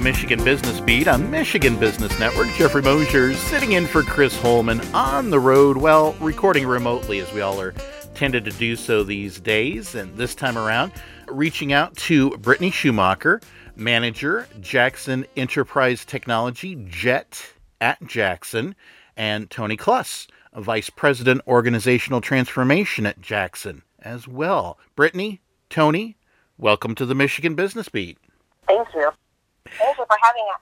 the Michigan Business Beat on Michigan Business Network. Jeffrey Mosier sitting in for Chris Holman on the road, well, recording remotely as we all are tended to do so these days. And this time around, reaching out to Brittany Schumacher, manager, Jackson Enterprise Technology, JET at Jackson, and Tony Kluss, vice president, organizational transformation at Jackson as well. Brittany, Tony, welcome to the Michigan Business Beat. Thank you. Thank you for having us.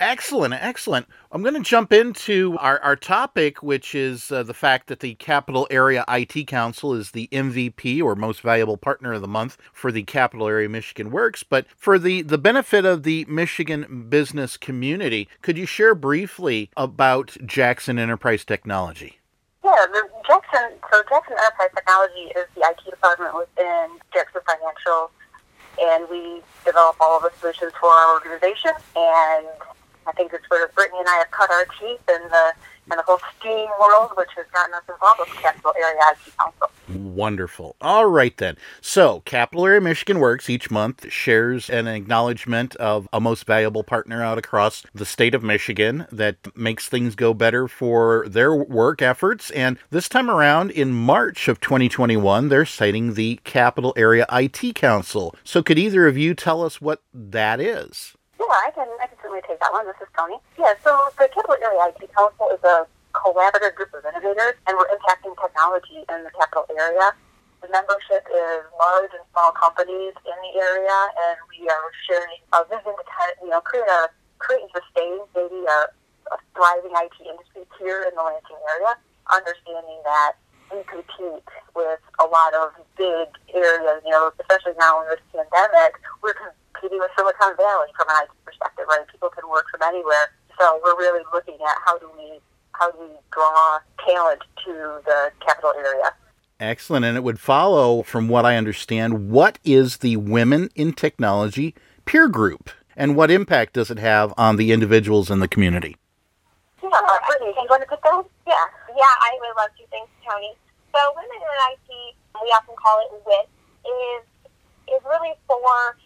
Excellent, excellent. I'm going to jump into our, our topic, which is uh, the fact that the Capital Area IT Council is the MVP or Most Valuable Partner of the Month for the Capital Area Michigan Works. But for the, the benefit of the Michigan business community, could you share briefly about Jackson Enterprise Technology? Yeah, the Jackson. So Jackson Enterprise Technology is the IT department within Jackson Financial and we develop all of the solutions for our organization. And I think it's where Brittany and I have cut our teeth in the in the whole STEAM world, which has gotten us involved with Capital Area IT Council. Wonderful. All right, then. So, Capital Area Michigan Works each month shares an acknowledgement of a most valuable partner out across the state of Michigan that makes things go better for their work efforts. And this time around, in March of 2021, they're citing the Capital Area IT Council. So, could either of you tell us what that is? Yeah, I can, I can certainly take that one. This is Tony. Yeah, so the Capital Area IT Council is a collaborative group of innovators, and we're impacting technology in the capital area. The membership is large and small companies in the area, and we are sharing uh, a vision to kind of, you know, create a create and sustain maybe a, a thriving IT industry here in the Lansing area, understanding that we compete with a lot of big areas, you know, especially now in this pandemic, we're competing with Silicon Valley from an IT perspective, right? People can work from anywhere. So we're really looking at how do we how do we draw talent to the capital area. Excellent. And it would follow, from what I understand, what is the Women in Technology peer group and what impact does it have on the individuals in the community? Yeah, uh, Brittany, do you want to put that? Yeah, yeah, I would love to. Thanks, Tony. So, Women in IT, we often call it WIT, is is really for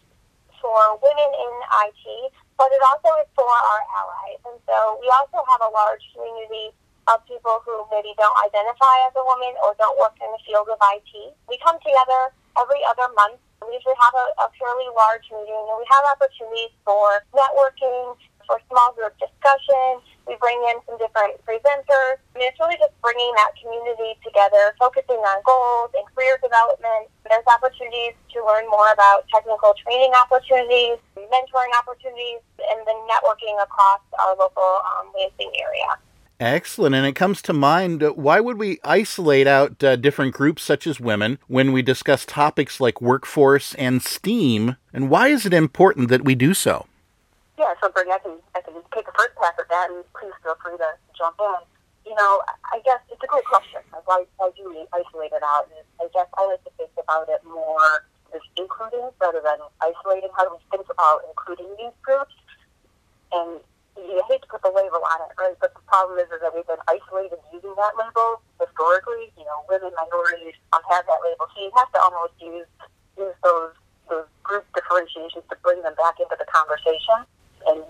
for women in IT but it also is for our allies. And so we also have a large community of people who maybe don't identify as a woman or don't work in the field of IT. We come together every other month. We usually have a, a fairly large meeting and we have opportunities for networking, for small group discussion. We bring in some different presenters. I mean, it's really just bringing that community together, focusing on goals and career development. There's opportunities to learn more about technical training opportunities, mentoring opportunities, and then networking across our local um, Lansing area. Excellent. And it comes to mind uh, why would we isolate out uh, different groups such as women when we discuss topics like workforce and STEAM? And why is it important that we do so? Yeah, so Brittany, I can, I can take the first pass at that, and please feel free to jump in. You know, I guess it's a great question. Why, why do we isolate it out? And I guess I like to think about it more as including rather than isolating. How do we think about including these groups? And you hate to put the label on it, right? But the problem is, is that we've been isolated using that label historically. You know, women, minorities um, have that label, so you have to almost use use those those group differentiations to bring them back into the conversation and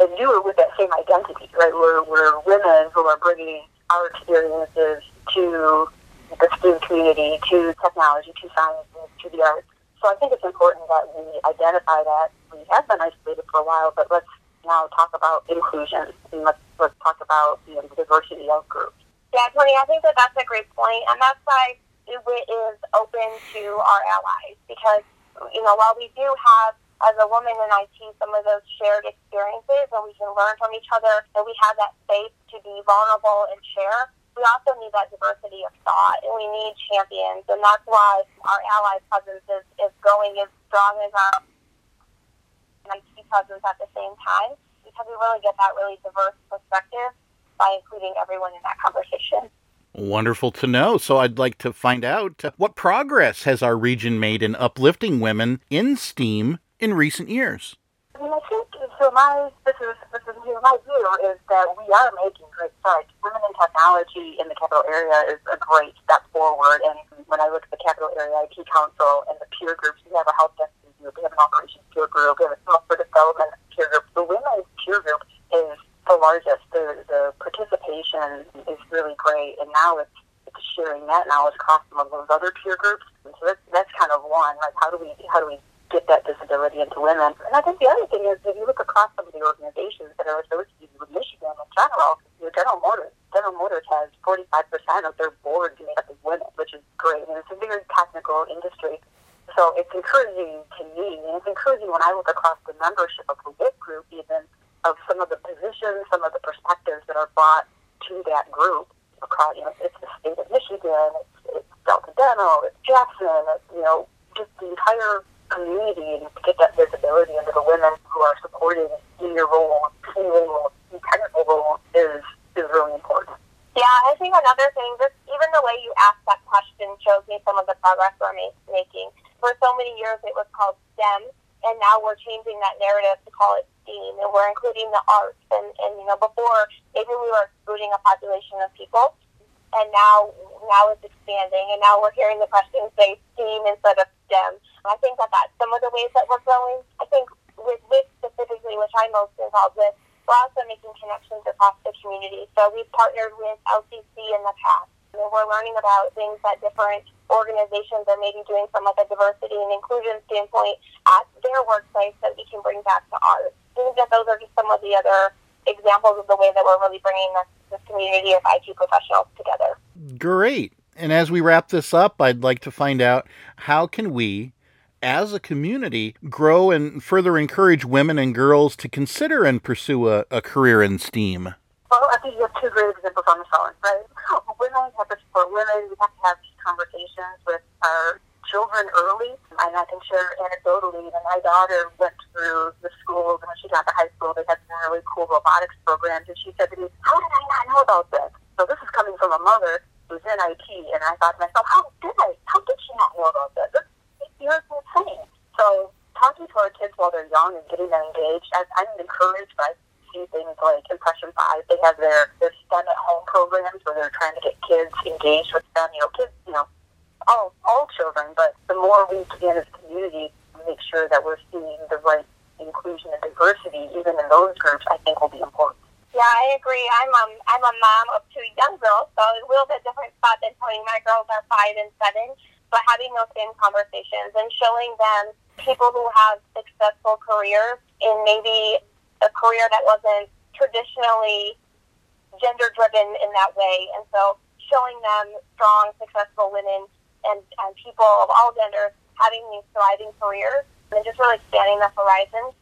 and do it with that same identity, right? We're we're women who are bringing our experiences to the STEAM community, to technology, to science, to the arts. So I think it's important that we identify that we have been isolated for a while, but let's now talk about inclusion and let's let's talk about you know, the diversity of groups. Yeah, Tony, I think that that's a great point, and that's why it is open to our allies because you know while we do have as a woman in IT some of those shared experiences and we can learn from each other and we have that space to be vulnerable and share. We also need that diversity of thought and we need champions and that's why our ally presence is, is going as strong as our IT presence at the same time because we really get that really diverse perspective by including everyone in that conversation. Wonderful to know. So I'd like to find out uh, what progress has our region made in uplifting women in STEAM in recent years? I mean, I think so. My this is this is my view is that we are making great strides. Women in technology in the capital area is a great step forward. And when I look at the capital area IT council and the peer groups, we have a help desk group, we have an operations peer group, we have a software development peer group. The women largest. The, the participation is really great, and now it's, it's sharing that knowledge across some of those other peer groups. And so that's, that's kind of one. Like, how do we how do we get that visibility into women? And I think the other thing is if you look across some of the organizations that are associated with Michigan in general, you know, General Motors. General Motors has 45% of their board made up of women, which is great. And it's a very technical industry. So it's encouraging to me, and it's encouraging when I look across the membership of the WIT group, even of some of the positions, some of the perspectives that are brought to that group across, you know, it's the state of Michigan, it's, it's Delta Dental, it's Jackson, you know, just the entire community to get that visibility into the women who are supporting senior role, senior role, technical role is, is really important. Yeah, I think another thing, just even the way you ask that question shows me some of the progress we're making for so many years it was called STEM, and now we're changing that narrative to call it STEAM, and we're including the arts. And, and you know, before maybe we were excluding a population of people, and now now it's expanding, and now we're hearing the questions say STEAM instead of STEM. I think that that's some of the ways that we're growing. I think with WIT specifically, which I'm most involved with, we're also making connections across the community. So we've partnered with LCC in the past. And we're learning about things that different organizations are maybe doing from like a diversity and inclusion standpoint at their workplace that we can bring back to ours. I think that those are just some of the other examples of the way that we're really bringing this, this community of IT professionals together. Great. And as we wrap this up, I'd like to find out how can we as a community grow and further encourage women and girls to consider and pursue a, a career in STEAM? Well, I think you have two great examples on the phone, right? Women have to support women. We have to have these conversations with our children early. And I can share anecdotally that my daughter went through the schools, and when she got to high school, they had some really cool robotics programs. And she said to me, How did I not know about this? So this is coming from a mother who's in IT. And I thought to myself, How did I? How did she not know about this? This is insane. So talking to our kids while they're young and getting them engaged, I, I'm encouraged by see things like Impression Five. They have their, their STEM at home programs where they're trying to get kids engaged with them. You know, kids, you know, all all children. But the more we can as a community make sure that we're seeing the right inclusion and diversity, even in those groups, I think will be important. Yeah, I agree. I'm um, I'm a mom of two young girls, so a little bit different spot than Tony. My girls are five and seven, but having those same conversations and showing them people who have successful careers in maybe a career that wasn't traditionally gender driven in that way. And so showing them strong, successful women and, and people of all genders having these thriving careers and just really expanding the horizons.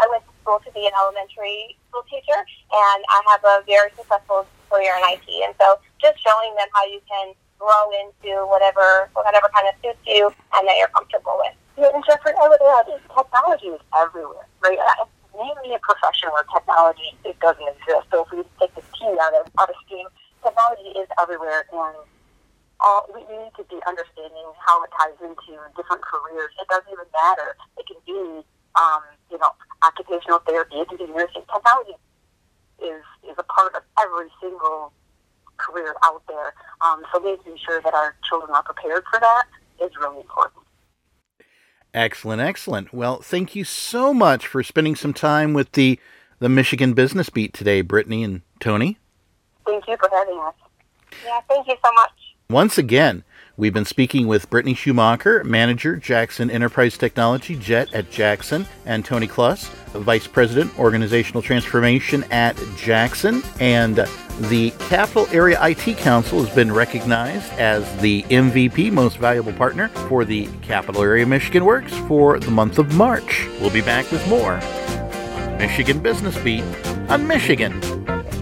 I went to school to be an elementary school teacher and I have a very successful career in IT. And so just showing them how you can grow into whatever whatever kind of suits you and that you're comfortable with. Yeah, and Jeffrey, I would add, technology is everywhere, right? name me a profession where technology it doesn't exist. So if we take the T out of out of STEAM, technology is everywhere, and all we need to be understanding how it ties into different careers. It doesn't even matter. It can be, um, you know, occupational therapy. It can be nursing. Technology is is a part of every single career out there. Um, so making sure that our children are prepared for that is really important. Excellent, excellent. Well, thank you so much for spending some time with the the Michigan Business Beat today, Brittany and Tony. Thank you for having us. Yeah, thank you so much. Once again, we've been speaking with Brittany Schumacher, Manager, Jackson Enterprise Technology, JET at Jackson, and Tony Kluss, Vice President, Organizational Transformation at Jackson. And the Capital Area IT Council has been recognized as the MVP, Most Valuable Partner, for the Capital Area Michigan Works for the month of March. We'll be back with more Michigan Business Beat on Michigan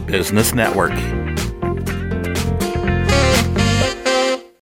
Business Network.